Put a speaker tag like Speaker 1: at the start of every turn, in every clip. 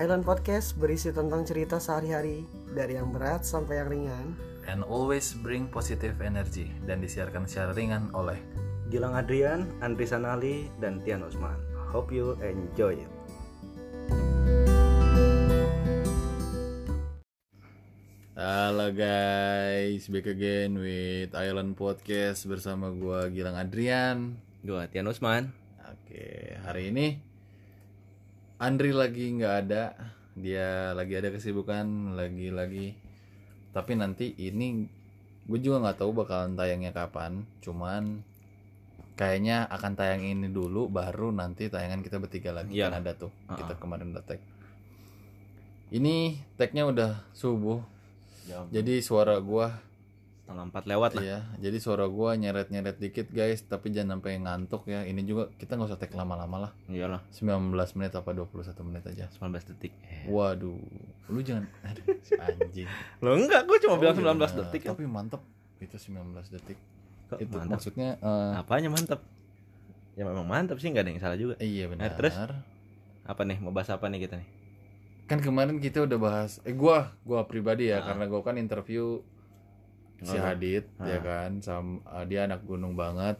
Speaker 1: Island Podcast berisi tentang cerita sehari-hari dari yang berat sampai yang ringan.
Speaker 2: And always bring positive energy dan disiarkan secara ringan oleh
Speaker 3: Gilang Adrian, Andri Sanali, dan Tian Usman. Hope you enjoy it.
Speaker 2: Halo guys, back again with Island Podcast bersama gua Gilang Adrian.
Speaker 3: Gua Tian Usman.
Speaker 2: Oke, hari ini Andri lagi nggak ada, dia lagi ada kesibukan, lagi-lagi. Tapi nanti ini gue juga nggak tahu bakalan tayangnya kapan. Cuman kayaknya akan tayang ini dulu, baru nanti tayangan kita bertiga lagi.
Speaker 3: Iya.
Speaker 2: Kan ada tuh,
Speaker 3: Uh-uh.
Speaker 2: kita kemarin udah tag. Ini tagnya udah subuh, jadi suara gua
Speaker 3: Setengah empat lewat lah.
Speaker 2: Iya, jadi suara gua nyeret-nyeret dikit guys, tapi jangan sampai ngantuk ya. Ini juga kita nggak usah tag lama-lama lah.
Speaker 3: Iyalah,
Speaker 2: 19 menit apa 21 menit aja.
Speaker 3: 19 detik. Eh.
Speaker 2: Waduh, lu jangan aduh, anjing.
Speaker 3: Lo enggak, gua cuma
Speaker 2: Oh,
Speaker 3: bilang
Speaker 2: iya
Speaker 3: 19
Speaker 2: benar.
Speaker 3: detik kan.
Speaker 2: Tapi mantep itu 19 detik.
Speaker 3: Kok
Speaker 2: itu
Speaker 3: mantap?
Speaker 2: maksudnya eh,
Speaker 3: Apanya mantap? Ya memang mantap sih, nggak ada yang salah juga.
Speaker 2: iya benar.
Speaker 3: terus? Apa nih? Mau bahas apa nih kita nih?
Speaker 2: Kan kemarin kita udah bahas eh gua gua pribadi ya
Speaker 3: Ah.
Speaker 2: karena gua kan interview si. Hadid ya kan sama eh, dia anak gunung banget.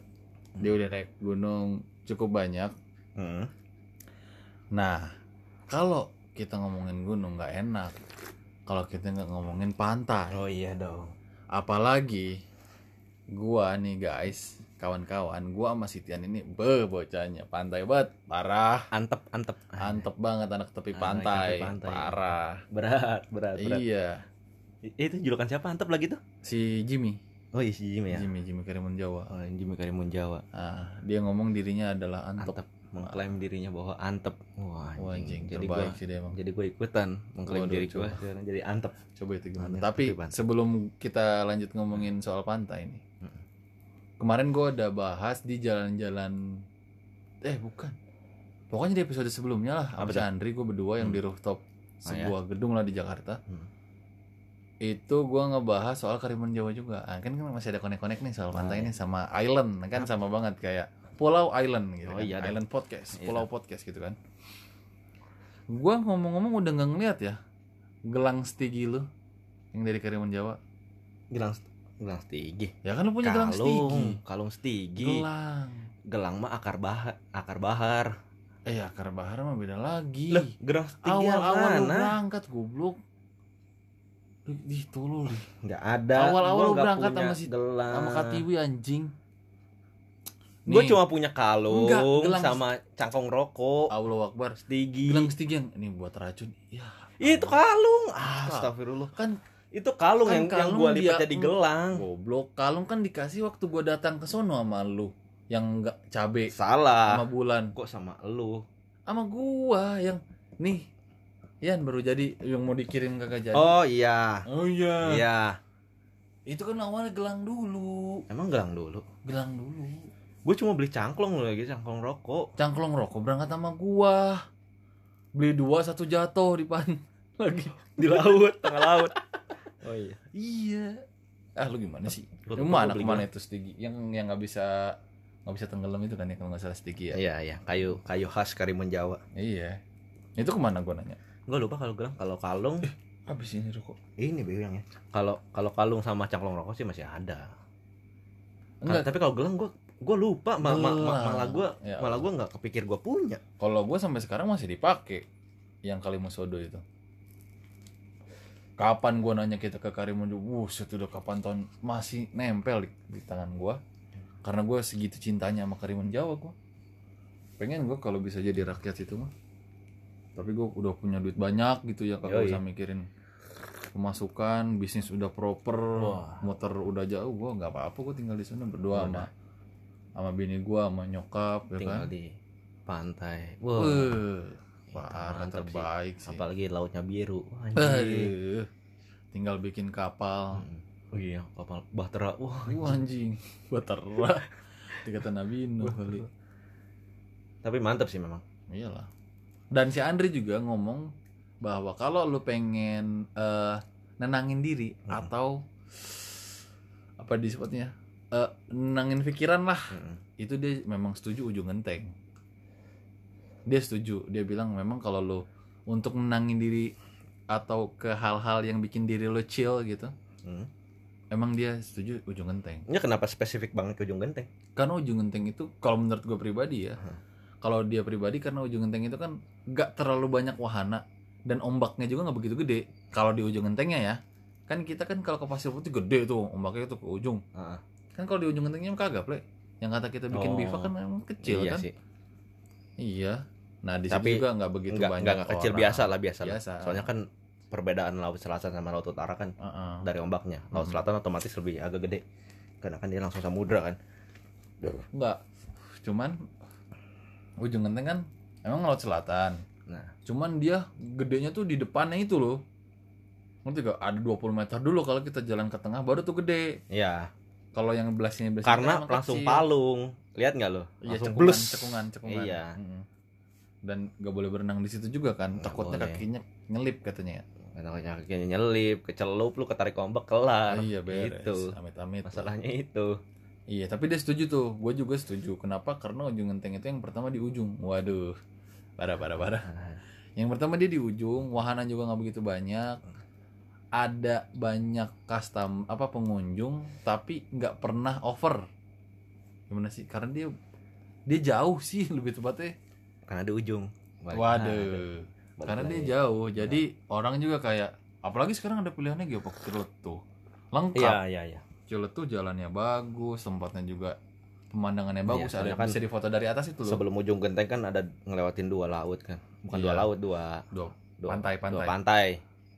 Speaker 2: Dia udah naik gunung cukup banyak.
Speaker 3: Hmm.
Speaker 2: Nah, kalau kita ngomongin gunung nggak enak. Kalau kita nggak ngomongin pantai,
Speaker 3: Oh iya dong.
Speaker 2: apalagi gua nih guys, kawan-kawan, gua sama Sitian ini be bocahnya pantai banget, parah,
Speaker 3: Antep, antep.
Speaker 2: antep banget anak tepi
Speaker 3: Anak
Speaker 2: pantai,
Speaker 3: tepi pantai.
Speaker 2: parah.
Speaker 3: Berat, berat, berat.
Speaker 2: Iya,
Speaker 3: I- Itu julukan siapa antep lagi tuh?
Speaker 2: si Jimmy,
Speaker 3: Oh iya si Jimmy ya.
Speaker 2: Jimmy, Jimmy Karimun Jawa.
Speaker 3: Oh, Jimmy Karimun Jawa.
Speaker 2: Ah, dia ngomong dirinya adalah antep.
Speaker 3: Antep mengklaim dirinya bahwa antep. Wah,
Speaker 2: Wah, anjing,
Speaker 3: Jadi gua
Speaker 2: sih dia emang.
Speaker 3: jadi gue ikutan mengklaim
Speaker 2: Waduh,
Speaker 3: diri gue sekarang jadi antep.
Speaker 2: Coba itu gimana?
Speaker 3: Antep
Speaker 2: Tapi sebelum kita lanjut ngomongin soal pantai nih.
Speaker 3: Mm.
Speaker 2: Kemarin gue udah bahas di jalan-jalan eh bukan. Pokoknya di episode sebelumnya lah
Speaker 3: Apa
Speaker 2: sama? Andri gue berdua yang
Speaker 3: Hmm.
Speaker 2: di rooftop
Speaker 3: Oh, ya?
Speaker 2: sebuah gedung lah di Jakarta.
Speaker 3: Hmm.
Speaker 2: Itu gue ngebahas soal Karimun Jawa juga. Ah, kan kan masih ada konek-konek nih soal pantai
Speaker 3: Oh,
Speaker 2: ini sama island kan sama banget kayak Pulau Island gitu
Speaker 3: Oh,
Speaker 2: kan.
Speaker 3: iya.
Speaker 2: Island podcast,
Speaker 3: Iya
Speaker 2: Pulau podcast gitu kan. Gua ngomong-ngomong udah nggak ngeliat ya gelang stigi lu yang dari Karimun Jawa.
Speaker 3: Gelang gelang stigi.
Speaker 2: Ya kan lu punya gelang stigi.
Speaker 3: Kalung, kalung stigi.
Speaker 2: Gelang.
Speaker 3: Gelang mah akar bahar, akar bahar.
Speaker 2: Eh akar bahar mah beda lagi.
Speaker 3: Lah, gelang stigi
Speaker 2: Awal-awal lu berangkat goblok. Di tolol di.
Speaker 3: Nggak ada.
Speaker 2: Awal-awal
Speaker 3: Gua
Speaker 2: lu berangkat sama si-
Speaker 3: gelang.
Speaker 2: Sama Katiwi anjing.
Speaker 3: Gue
Speaker 2: Nih,
Speaker 3: cuma punya kalung
Speaker 2: Enggak, gelang-
Speaker 3: sama cangkong rokok,
Speaker 2: Allah Akbar.
Speaker 3: stigi.
Speaker 2: Gelang stigi yang ini buat racun. Ya.
Speaker 3: Itu kalung. Astagfirullah.
Speaker 2: Kan
Speaker 3: Itu kalung
Speaker 2: Kan
Speaker 3: yang yang
Speaker 2: kalung
Speaker 3: gua
Speaker 2: dia-
Speaker 3: lipat jadi gelang.
Speaker 2: goblok. Kalung kan dikasih waktu gua datang ke sono sama lu. Yang enggak cabe
Speaker 3: Salah.
Speaker 2: sama bulan.
Speaker 3: Kok sama lu?
Speaker 2: Sama gua yang nih Yan baru jadi yang mau dikirim kakak jadi.
Speaker 3: Oh iya.
Speaker 2: Oh iya.
Speaker 3: Iya.
Speaker 2: Itu kan awalnya gelang dulu.
Speaker 3: Emang gelang dulu.
Speaker 2: Gelang dulu.
Speaker 3: Gue cuma beli cangklong lagi, cangklong rokok.
Speaker 2: Cangklong rokok berangkat sama gua. Beli dua satu jatuh di pan lagi.
Speaker 3: Di laut, tengah laut. Oh iya.
Speaker 2: Iya. Ah lu gimana sih? Lu mana
Speaker 3: ke
Speaker 2: mana itu stigi? Yang yang nggak bisa nggak bisa tenggelam itu kan ya kalau nggak salah stigi ya.
Speaker 3: Iya, iya, kayu kayu khas Karimun Jawa.
Speaker 2: Iya. Itu ke mana gua nanya?
Speaker 3: Gue lupa kalau gelang, kalau kalung
Speaker 2: Habis ini rokok.
Speaker 3: ini yang ya. Kalau kalau kalung sama cangklong rokok sih masih ada.
Speaker 2: Enggak.
Speaker 3: Tapi kalau gelang gue gue lupa ma- ma- ma- malah gue
Speaker 2: Ya
Speaker 3: malah gue nggak kepikir gue punya.
Speaker 2: Kalau gua sampai sekarang masih dipakai yang Kalimusodo itu. Kapan gua nanya kita ke Karimun Jawa? Wuh, udah kapan tahun masih nempel di, di tangan gua. Karena gua segitu cintanya sama Karimun Jawa gua. Pengen gua kalau bisa jadi rakyat itu mah. Tapi gua udah punya duit banyak gitu ya kalau usah mikirin pemasukan, bisnis udah proper,
Speaker 3: Wah.
Speaker 2: motor udah jauh, gua nggak apa-apa gua tinggal di sana berdua sama
Speaker 3: Udah.
Speaker 2: sama bini gua sama nyokap ya
Speaker 3: Tinggal
Speaker 2: kan.
Speaker 3: di pantai. Wah.
Speaker 2: Wah, parah
Speaker 3: mantap sih.
Speaker 2: terbaik sih.
Speaker 3: Apalagi lautnya biru. Wah,
Speaker 2: tinggal bikin kapal.
Speaker 3: Hmm. Oh iya, kapal bahtera. Wah,
Speaker 2: Wah anjing, batera. Dikata Nabi Nuh kali.
Speaker 3: tapi mantap sih memang.
Speaker 2: Iyalah. Dan si Andri juga ngomong bahwa kalau lu pengen eh, nenangin diri
Speaker 3: Hmm.
Speaker 2: atau apa disebutnya eh, nenangin pikiran lah
Speaker 3: Mm.
Speaker 2: itu dia memang setuju ujung genteng dia setuju dia bilang memang kalau lu untuk menangin diri atau ke hal-hal yang bikin diri lo chill gitu
Speaker 3: Hmm.
Speaker 2: emang dia setuju ujung genteng
Speaker 3: Ini kenapa spesifik banget ke ujung genteng?
Speaker 2: karena ujung genteng itu kalau menurut gue pribadi ya
Speaker 3: Hmm.
Speaker 2: Kalau dia pribadi karena ujung genteng itu kan nggak terlalu banyak wahana dan ombaknya juga nggak begitu gede kalau di ujung gentengnya ya kan kita kan kalau ke pasir putih gede tuh ombaknya tuh ke ujung
Speaker 3: Heeh.
Speaker 2: kan kalau di ujung gentengnya kagak plek yang kata kita bikin
Speaker 3: Oh.
Speaker 2: bivak kan emang kecil
Speaker 3: iya
Speaker 2: kan
Speaker 3: sih.
Speaker 2: iya nah di
Speaker 3: Tapi
Speaker 2: situ juga nggak begitu
Speaker 3: Enggak,
Speaker 2: banyak
Speaker 3: enggak, kecil biasa lah biasa, lah.
Speaker 2: Biasa.
Speaker 3: Soalnya kan perbedaan laut selatan sama laut utara kan
Speaker 2: Heeh.
Speaker 3: dari ombaknya. Laut
Speaker 2: Mhm.
Speaker 3: selatan otomatis lebih agak gede. Karena kan dia langsung samudra kan.
Speaker 2: Enggak. Cuman ujung genteng kan emang laut selatan.
Speaker 3: Nah,
Speaker 2: Cuman dia gedenya tuh di depannya itu loh. Ngerti gak? Ada 20 meter dulu kalau kita jalan ke tengah baru tuh gede.
Speaker 3: ya
Speaker 2: Kalau yang belah sini belah sini
Speaker 3: karena
Speaker 2: emang
Speaker 3: langsung
Speaker 2: kecil.
Speaker 3: palung. Lihat nggak lo?
Speaker 2: Iya,
Speaker 3: langsung
Speaker 2: cekungan, cekungan, cekungan.
Speaker 3: Iya.
Speaker 2: Dan gak boleh berenang di situ juga kan.
Speaker 3: Nggak
Speaker 2: Takutnya
Speaker 3: boleh.
Speaker 2: kakinya nyelip katanya.
Speaker 3: Karena kakinya nyelip, kecelup lu ketarik ombak kelar.
Speaker 2: iya beres.
Speaker 3: Itu.
Speaker 2: Amit-amit.
Speaker 3: Masalahnya itu.
Speaker 2: Iya, tapi dia setuju tuh. Gue juga setuju. Kenapa? Karena ujung genteng itu yang pertama di ujung. Waduh. Parah, parah, parah. Yang pertama dia di ujung, wahana juga nggak begitu banyak. Ada banyak custom apa pengunjung, tapi nggak pernah over. Gimana sih? Karena dia dia jauh sih lebih tepatnya.
Speaker 3: Karena di ujung. Balik-
Speaker 2: Waduh.
Speaker 3: balik
Speaker 2: Karena dia jauh, jadi orang juga kayak apalagi sekarang ada pilihannya geopark Ciletu. Lengkap.
Speaker 3: Iya, iya, iya.
Speaker 2: Ciletu jalannya bagus, tempatnya juga pemandangannya bagus, ada
Speaker 3: kan
Speaker 2: bisa difoto dari atas itu loh.
Speaker 3: Sebelum ujung genteng kan ada ngelewatin dua laut kan. Bukan
Speaker 2: Iya.
Speaker 3: dua laut, dua
Speaker 2: Dua
Speaker 3: dua
Speaker 2: pantai,
Speaker 3: dua
Speaker 2: pantai.
Speaker 3: pantai.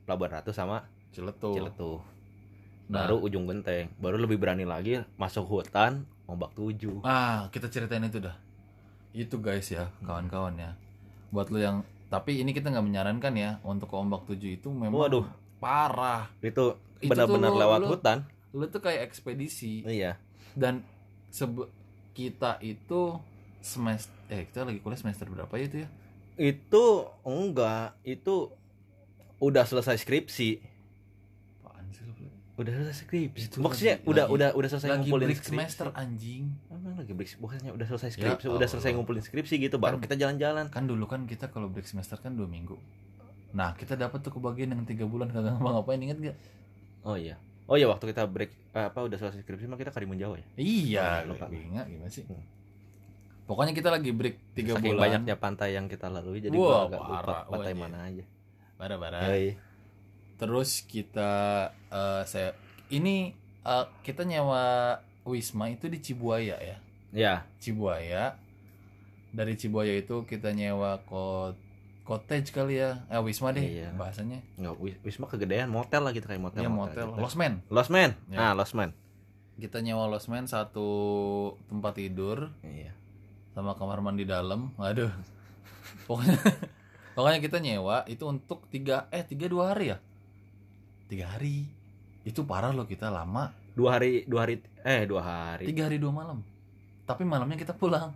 Speaker 3: Pelabuhan Ratu sama
Speaker 2: Ciletu.
Speaker 3: Ciletu.
Speaker 2: Nah.
Speaker 3: Baru ujung genteng. Baru lebih berani lagi masuk hutan ombak tujuh.
Speaker 2: Ah, kita ceritain itu dah. Itu guys ya, kawan-kawan ya. Buat lo yang tapi ini kita nggak menyarankan ya untuk ke ombak tujuh itu memang
Speaker 3: Waduh.
Speaker 2: parah.
Speaker 3: Itu
Speaker 2: Itu
Speaker 3: benar-benar
Speaker 2: lu-
Speaker 3: lewat
Speaker 2: lu-
Speaker 3: hutan.
Speaker 2: Lu tuh kayak ekspedisi
Speaker 3: Iya.
Speaker 2: dan sebe kita itu semester eh kita lagi kuliah semester berapa ya itu ya?
Speaker 3: Itu enggak, itu udah selesai skripsi.
Speaker 2: Apaan sih lu?
Speaker 3: Udah selesai skripsi.
Speaker 2: Itu
Speaker 3: Maksudnya
Speaker 2: lagi-
Speaker 3: udah
Speaker 2: lagi-
Speaker 3: udah udah selesai
Speaker 2: Lagi
Speaker 3: ngumpulin
Speaker 2: break
Speaker 3: skripsi.
Speaker 2: semester anjing.
Speaker 3: Emang lagi break bukannya udah selesai
Speaker 2: Ya
Speaker 3: skripsi, udah selesai ngumpulin skripsi gitu baru
Speaker 2: Kan-
Speaker 3: kita jalan-jalan.
Speaker 2: Kan dulu kan kita kalau break semester kan dua minggu. Nah kita dapat tuh kebagian yang tiga bulan kagak ngapa-ngapain inget gak?
Speaker 3: Oh iya. Oh iya waktu kita break eh, apa udah selesai skripsi mah kita Karimun Jawa ya.
Speaker 2: Iya,
Speaker 3: Oh, lupa.
Speaker 2: Ingat gimana sih?
Speaker 3: Hmm.
Speaker 2: Pokoknya kita lagi break tiga
Speaker 3: Saking
Speaker 2: bulan.
Speaker 3: banyaknya pantai yang kita lalui jadi
Speaker 2: Wah,
Speaker 3: gua agak lupa
Speaker 2: parah.
Speaker 3: pantai
Speaker 2: iya.
Speaker 3: mana aja. Yoi.
Speaker 2: Terus kita eh, saya ini eh, kita nyewa Wisma itu di Cibuaya ya.
Speaker 3: Ya,
Speaker 2: Cibuaya. Dari Cibuaya itu kita nyewa kot cottage kali ya. Eh Wisma deh
Speaker 3: Iya.
Speaker 2: bahasanya.
Speaker 3: nggak wis- wisma kegedean motel lah gitu kayak motel.
Speaker 2: Iya motel.
Speaker 3: gitu.
Speaker 2: Losmen.
Speaker 3: Lost Man.
Speaker 2: Ya.
Speaker 3: Ah, Lost Man.
Speaker 2: Kita nyewa Losmen satu tempat tidur
Speaker 3: Iya.
Speaker 2: sama kamar mandi dalam. Waduh. Pokoknya pokoknya kita nyewa itu untuk tiga eh tiga dua hari ya. Tiga hari. Itu parah loh kita lama.
Speaker 3: Dua hari, dua hari eh dua hari.
Speaker 2: Tiga hari dua malam. Tapi malamnya kita pulang.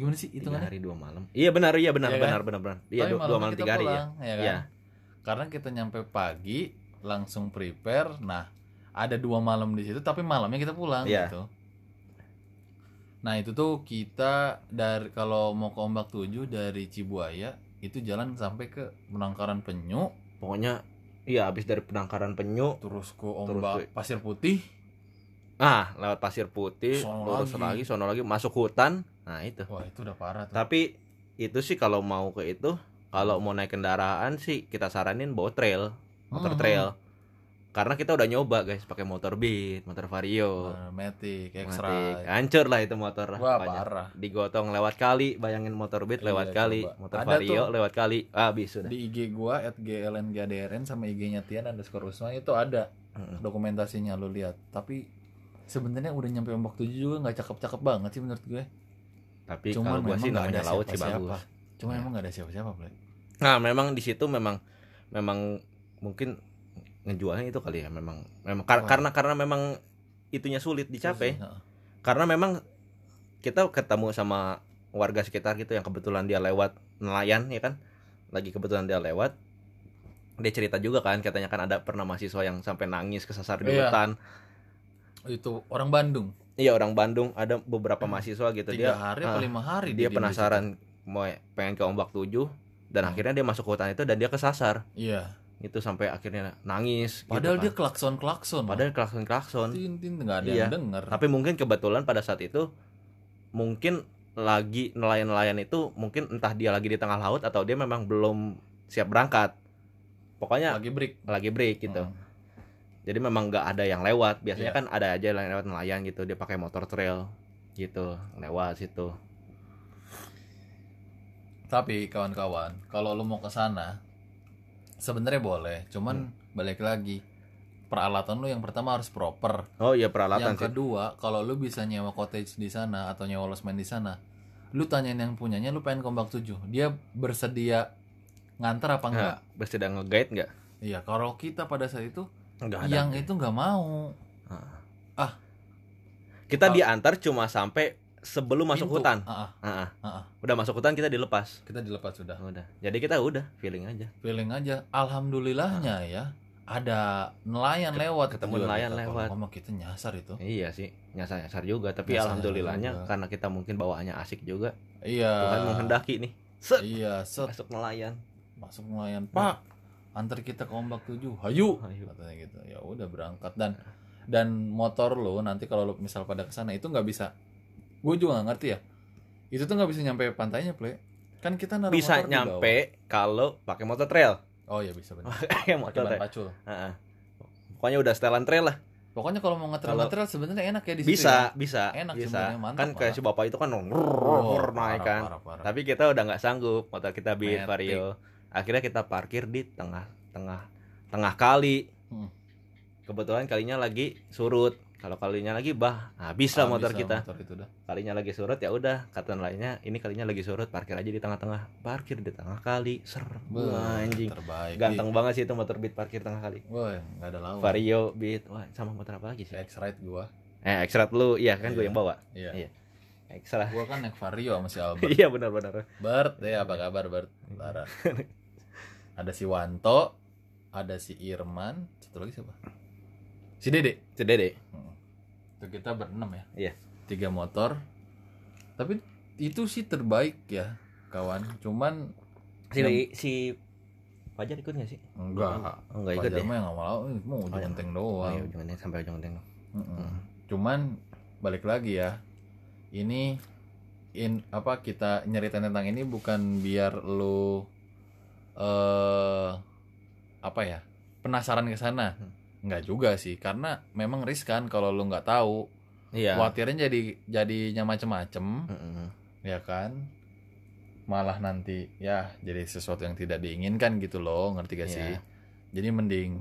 Speaker 2: Gimana sih hitungannya?
Speaker 3: hari dua malam. Iya benar, iya benar,
Speaker 2: Iya kan?
Speaker 3: benar, benar, benar. Iya dua, dua malam tiga hari ya.
Speaker 2: pulang, ya kan?
Speaker 3: Iya.
Speaker 2: Karena kita nyampe pagi langsung prepare. Nah, ada dua malam di situ tapi malamnya kita pulang
Speaker 3: Iya.
Speaker 2: gitu. Nah, itu tuh kita dari kalau mau ke Ombak Tujuh dari Cibuaya itu jalan sampai ke Penangkaran Penyu,
Speaker 3: Pokoknya iya habis dari penangkaran penyu,
Speaker 2: terus ke
Speaker 3: Terus
Speaker 2: Ombak
Speaker 3: ke-
Speaker 2: Pasir Putih.
Speaker 3: ah lewat pasir putih,
Speaker 2: Sono
Speaker 3: lurus
Speaker 2: lagi.
Speaker 3: lagi, sono lagi masuk hutan. Nah, itu.
Speaker 2: Wah, itu udah parah tuh.
Speaker 3: Tapi itu sih kalau mau ke itu, kalau mau naik kendaraan sih kita saranin bawa trail, motor
Speaker 2: Hmm.
Speaker 3: trail. Karena kita udah nyoba guys pakai motor Beat, motor Vario.
Speaker 2: Nah, Matic,
Speaker 3: Matic.
Speaker 2: X-Ride.
Speaker 3: Hancur lah itu motor.
Speaker 2: Wah,
Speaker 3: Banyak.
Speaker 2: parah.
Speaker 3: Digotong lewat kali, bayangin motor Beat
Speaker 2: Iya,
Speaker 3: lewat kali,
Speaker 2: coba.
Speaker 3: motor
Speaker 2: Ada
Speaker 3: Vario
Speaker 2: tuh.
Speaker 3: lewat kali. Habis sudah.
Speaker 2: Di IG gua at glngdrn sama IG-nya Tian underscore Usman itu ada
Speaker 3: Mm-mm.
Speaker 2: dokumentasinya lu lihat. Tapi sebenarnya udah nyampe ombak tujuh juga nggak cakep-cakep banget sih menurut gue.
Speaker 3: Tapi
Speaker 2: Cuman
Speaker 3: kalau gua
Speaker 2: memang
Speaker 3: sih namanya
Speaker 2: ada
Speaker 3: laut sih
Speaker 2: siapa-siapa.
Speaker 3: bagus.
Speaker 2: Cuma
Speaker 3: Ya.
Speaker 2: emang nggak ada siapa-siapa, Blay.
Speaker 3: Nah, memang di situ memang memang mungkin ngejualnya itu kali ya memang memang kar-
Speaker 2: Wah.
Speaker 3: karena karena memang itunya sulit dicapai. Karena memang kita ketemu sama warga sekitar gitu yang kebetulan dia lewat nelayan ya kan. Lagi kebetulan dia lewat. Dia cerita juga kan katanya kan ada pernah mahasiswa yang sampai nangis kesasar di
Speaker 2: Iya.
Speaker 3: hutan.
Speaker 2: Itu orang Bandung.
Speaker 3: Iya, orang Bandung ada beberapa mahasiswa gitu.
Speaker 2: Tiga
Speaker 3: dia
Speaker 2: hari
Speaker 3: ah,
Speaker 2: apa lima hari
Speaker 3: dia
Speaker 2: diem di
Speaker 3: penasaran mau pengen ke ombak tujuh dan
Speaker 2: Hmm.
Speaker 3: akhirnya dia masuk ke hutan itu dan dia kesasar.
Speaker 2: Iya.
Speaker 3: Itu sampai akhirnya nangis gitu
Speaker 2: padahal
Speaker 3: kan.
Speaker 2: dia klakson klakson
Speaker 3: padahal klakson klakson
Speaker 2: tin tin nggak ada
Speaker 3: Iya.
Speaker 2: yang denger.
Speaker 3: Tapi mungkin kebetulan pada saat itu mungkin lagi nelayan-nelayan itu mungkin entah dia lagi di tengah laut atau dia memang belum siap berangkat. Pokoknya
Speaker 2: lagi break.
Speaker 3: lagi break gitu.
Speaker 2: Hmm.
Speaker 3: Jadi memang nggak ada yang lewat. Biasanya
Speaker 2: Iya.
Speaker 3: kan ada aja yang lewat nelayan gitu dia pakai motor trail gitu lewat situ.
Speaker 2: Tapi kawan-kawan kalau lu mau ke sana sebenarnya boleh cuman
Speaker 3: Hmm.
Speaker 2: balik lagi peralatan lu yang pertama harus proper.
Speaker 3: Oh iya peralatan
Speaker 2: yang
Speaker 3: sih.
Speaker 2: kedua kalau lu bisa nyewa cottage di sana atau nyewa losmen di sana lu tanyain yang punyanya lu pengen kombak tujuh. Dia bersedia nganter apa enggak?
Speaker 3: Nggak, bersedia nge-guide nggak?
Speaker 2: Iya kalau kita pada saat itu
Speaker 3: nggak ada.
Speaker 2: Yang itu nggak mau.
Speaker 3: Kita
Speaker 2: Kalau-
Speaker 3: diantar cuma sampai sebelum masuk
Speaker 2: Pintu.
Speaker 3: hutan.
Speaker 2: Ah, ah,
Speaker 3: Ah, ah.
Speaker 2: ah, ah.
Speaker 3: udah masuk hutan kita dilepas.
Speaker 2: Kita dilepas sudah.
Speaker 3: Udah. Jadi kita udah feeling aja.
Speaker 2: Feeling aja. Alhamdulillahnya ya ada nelayan lewat.
Speaker 3: ketemu
Speaker 2: juga
Speaker 3: nelayan
Speaker 2: kita,
Speaker 3: lewat.
Speaker 2: kalau ngomong kita nyasar itu.
Speaker 3: Iya sih nyasar nyasar juga. Tapi
Speaker 2: Nyasar-nyasar
Speaker 3: alhamdulillahnya
Speaker 2: juga.
Speaker 3: karena kita mungkin bawaannya asik juga.
Speaker 2: Iya.
Speaker 3: Tuhan menghendaki nih. Set.
Speaker 2: Iya set.
Speaker 3: Masuk nelayan.
Speaker 2: Masuk nelayan pak antar kita ke ombak tujuh hayu
Speaker 3: Hayu.
Speaker 2: katanya gitu. Ya udah berangkat. Dan dan motor lo nanti kalau lo misal pada ke sana itu nggak bisa. Gue juga nggak ngerti ya. Itu tuh nggak bisa nyampe pantainya play kan kita naruh
Speaker 3: bisa
Speaker 2: motor
Speaker 3: nyampe kalau pakai motor trail.
Speaker 2: Oh iya bisa benar
Speaker 3: pakai motor trail.
Speaker 2: pacul.
Speaker 3: Ah, ah. pokoknya udah setelan trail lah.
Speaker 2: Pokoknya kalau mau ngetrail
Speaker 3: Kalau-
Speaker 2: ngetrail sebenarnya enak ya di situ
Speaker 3: bisa
Speaker 2: ya.
Speaker 3: bisa
Speaker 2: Enak
Speaker 3: bisa.
Speaker 2: mantap
Speaker 3: kan kayak si bapak itu kan
Speaker 2: Oh,
Speaker 3: naik kan.
Speaker 2: parah, parah.
Speaker 3: tapi kita udah nggak sanggup motor kita beat vario akhirnya kita parkir di tengah tengah tengah kali.
Speaker 2: Hmm.
Speaker 3: kebetulan kalinya lagi surut. Kalau kalinya lagi bah habis lah
Speaker 2: Ah,
Speaker 3: motor kita.
Speaker 2: motor itu dah.
Speaker 3: kalinya lagi surut ya udah kata lainnya ini kalinya lagi surut parkir aja di tengah-tengah. Parkir di tengah kali ser Wah, anjing.
Speaker 2: terbaik.
Speaker 3: Ganteng banget sih itu motor beat parkir tengah kali.
Speaker 2: Woi, nggak ada lawan.
Speaker 3: Vario beat wah sama motor apa lagi sih?
Speaker 2: X-Ride gua.
Speaker 3: Eh extra lu iya kan gue
Speaker 2: Iya.
Speaker 3: yang bawa.
Speaker 2: Iya.
Speaker 3: Iya. extra
Speaker 2: gua kan naik Vario sama si Albert.
Speaker 3: Iya benar-benar.
Speaker 2: Bert, ya apa kabar Bert? Lara. Ada si Wanto, ada si Irman, satu lagi siapa? Si Dede.
Speaker 3: cedede
Speaker 2: Itu kita berenam ya.
Speaker 3: Iya.
Speaker 2: Tiga motor. Tapi itu sih terbaik ya, kawan. Cuman
Speaker 3: si
Speaker 2: Yang-
Speaker 3: si Fajar ikut gak sih
Speaker 2: enggak.
Speaker 3: oh, enggak ikut
Speaker 2: Fajar
Speaker 3: ya
Speaker 2: mah yang nggak mau, mau ujung
Speaker 3: oh,
Speaker 2: doang.
Speaker 3: iya, ujung sampai ujung genteng
Speaker 2: Mm-mm. Cuman balik lagi ya. Ini in apa kita nyeritain tentang ini bukan biar lu eh apa ya? penasaran ke sana.
Speaker 3: Hmm.
Speaker 2: Enggak juga sih, karena memang riskan kalau lu nggak tahu.
Speaker 3: iya
Speaker 2: Khawatirnya jadi jadinya macem-macem,
Speaker 3: Mm-mm.
Speaker 2: ya kan? Malah nanti ya jadi sesuatu yang tidak diinginkan gitu loh, ngerti gak
Speaker 3: Iya.
Speaker 2: sih? Jadi mending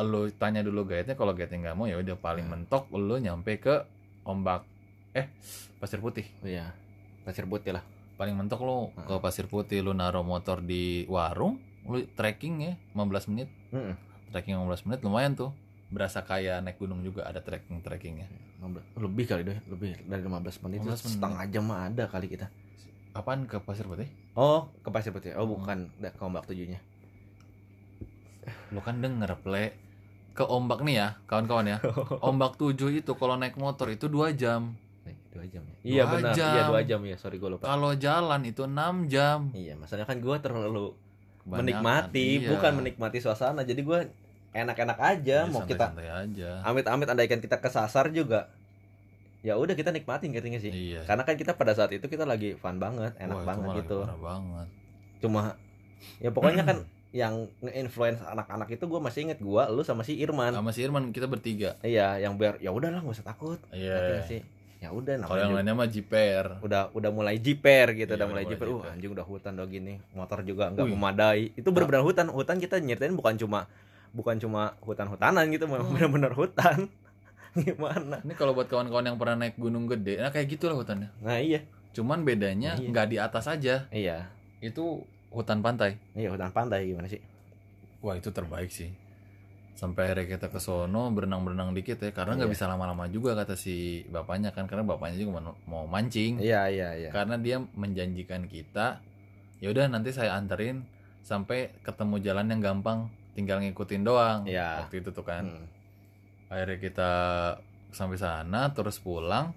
Speaker 2: lu tanya dulu guide-nya kalau guide-nya nggak mau ya udah paling
Speaker 3: Hmm.
Speaker 2: mentok lu nyampe ke ombak eh pasir putih.
Speaker 3: iya pasir putih lah
Speaker 2: Paling mentok ke
Speaker 3: Hmm.
Speaker 2: pasir putih lu naruh motor di warung, lu trekking ya 15 menit.
Speaker 3: Mm-mm.
Speaker 2: Trekking 15 menit lumayan tuh. Berasa kayak naik gunung juga ada trekking-trekkingnya.
Speaker 3: 15 lebih kali deh lebih dari 15 menit
Speaker 2: 15 menit.
Speaker 3: setengah jam mah ada kali kita
Speaker 2: Apaan ke pasir putih?
Speaker 3: oh ke pasir putih oh
Speaker 2: Hmm.
Speaker 3: bukan da- ke ombak tujuhnya
Speaker 2: Lu kan denger ple ke ombak nih ya kawan-kawan ya ombak tujuh itu kalau naik motor itu dua jam
Speaker 3: dua jam ya? Iya
Speaker 2: Dua
Speaker 3: benar.
Speaker 2: Jam.
Speaker 3: iya dua jam ya. Sorry gue lupa.
Speaker 2: Kalau jalan itu enam jam.
Speaker 3: Iya masalahnya kan gue terlalu
Speaker 2: Kebanyakan,
Speaker 3: menikmati
Speaker 2: iya.
Speaker 3: bukan menikmati suasana. Jadi gue enak-enak aja
Speaker 2: Jadi
Speaker 3: mau kita
Speaker 2: aja.
Speaker 3: amit-amit andaikan kita kesasar juga ya udah kita nikmatin ngerti nggak sih?
Speaker 2: Iya.
Speaker 3: Karena kan kita pada saat itu kita lagi fun banget enak
Speaker 2: Wah,
Speaker 3: banget gitu.
Speaker 2: banget.
Speaker 3: Cuma ya pokoknya kan yang nge-influence anak-anak itu gue masih inget gue lu sama si Irman.
Speaker 2: Sama si Irman kita bertiga.
Speaker 3: Iya yang biar ya udahlah nggak usah takut.
Speaker 2: Iya.
Speaker 3: Nggak sih ya udah
Speaker 2: kalau
Speaker 3: namanya
Speaker 2: yang
Speaker 3: juga-
Speaker 2: lainnya mah jiper
Speaker 3: udah udah mulai jiper gitu
Speaker 2: Iya,
Speaker 3: udah mulai jiper uh anjing udah hutan udah gini. Motor juga nggak memadai. Itu benar-benar hutan. Hutan kita nyeritain bukan cuma bukan cuma hutan-hutanan gitu memang
Speaker 2: Hmm.
Speaker 3: benar-benar hutan. Gimana?
Speaker 2: Ini kalau buat kawan-kawan yang pernah naik gunung gede nah kayak gitulah hutannya.
Speaker 3: Nah iya.
Speaker 2: Cuman bedanya
Speaker 3: Iya.
Speaker 2: nggak di atas aja.
Speaker 3: Iya.
Speaker 2: Itu hutan pantai.
Speaker 3: Iya hutan pantai. Gimana sih?
Speaker 2: Wah itu terbaik sih sampai akhirnya kita ke sono berenang-berenang dikit ya. Karena nggak
Speaker 3: Iya.
Speaker 2: bisa lama-lama juga kata si bapaknya kan. Karena bapaknya juga mau- mancing.
Speaker 3: Iya iya iya.
Speaker 2: Karena dia menjanjikan kita ya udah nanti saya anterin sampai ketemu jalan yang gampang. Tinggal ngikutin doang.
Speaker 3: Iya.
Speaker 2: waktu itu tuh kan.
Speaker 3: Hmm.
Speaker 2: akhirnya kita sampai sana terus pulang.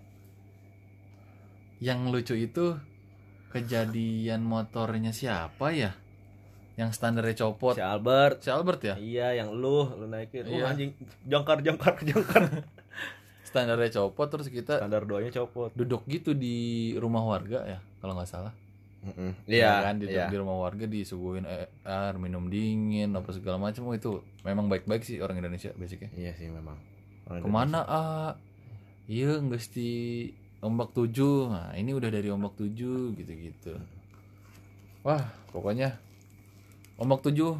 Speaker 2: Yang lucu itu kejadian motornya siapa ya yang standarnya copot.
Speaker 3: Si Albert.
Speaker 2: Si Albert ya?
Speaker 3: Iya yang lu lu naikin. Oh
Speaker 2: Iya.
Speaker 3: anjing jangkar jangkar jangkar.
Speaker 2: Standarnya copot terus kita
Speaker 3: standar doanya copot.
Speaker 2: duduk gitu di rumah warga ya kalau nggak salah.
Speaker 3: Iya
Speaker 2: Ya kan di,
Speaker 3: iya.
Speaker 2: di rumah warga disuguhin air, minum dingin apa segala macam. Oh, itu memang baik-baik sih orang Indonesia basicnya.
Speaker 3: Iya sih memang. Orang
Speaker 2: ke mana ah iya nggak di ombak tujuh. Nah ini udah dari ombak tujuh gitu-gitu. Wah pokoknya ombak tujuh.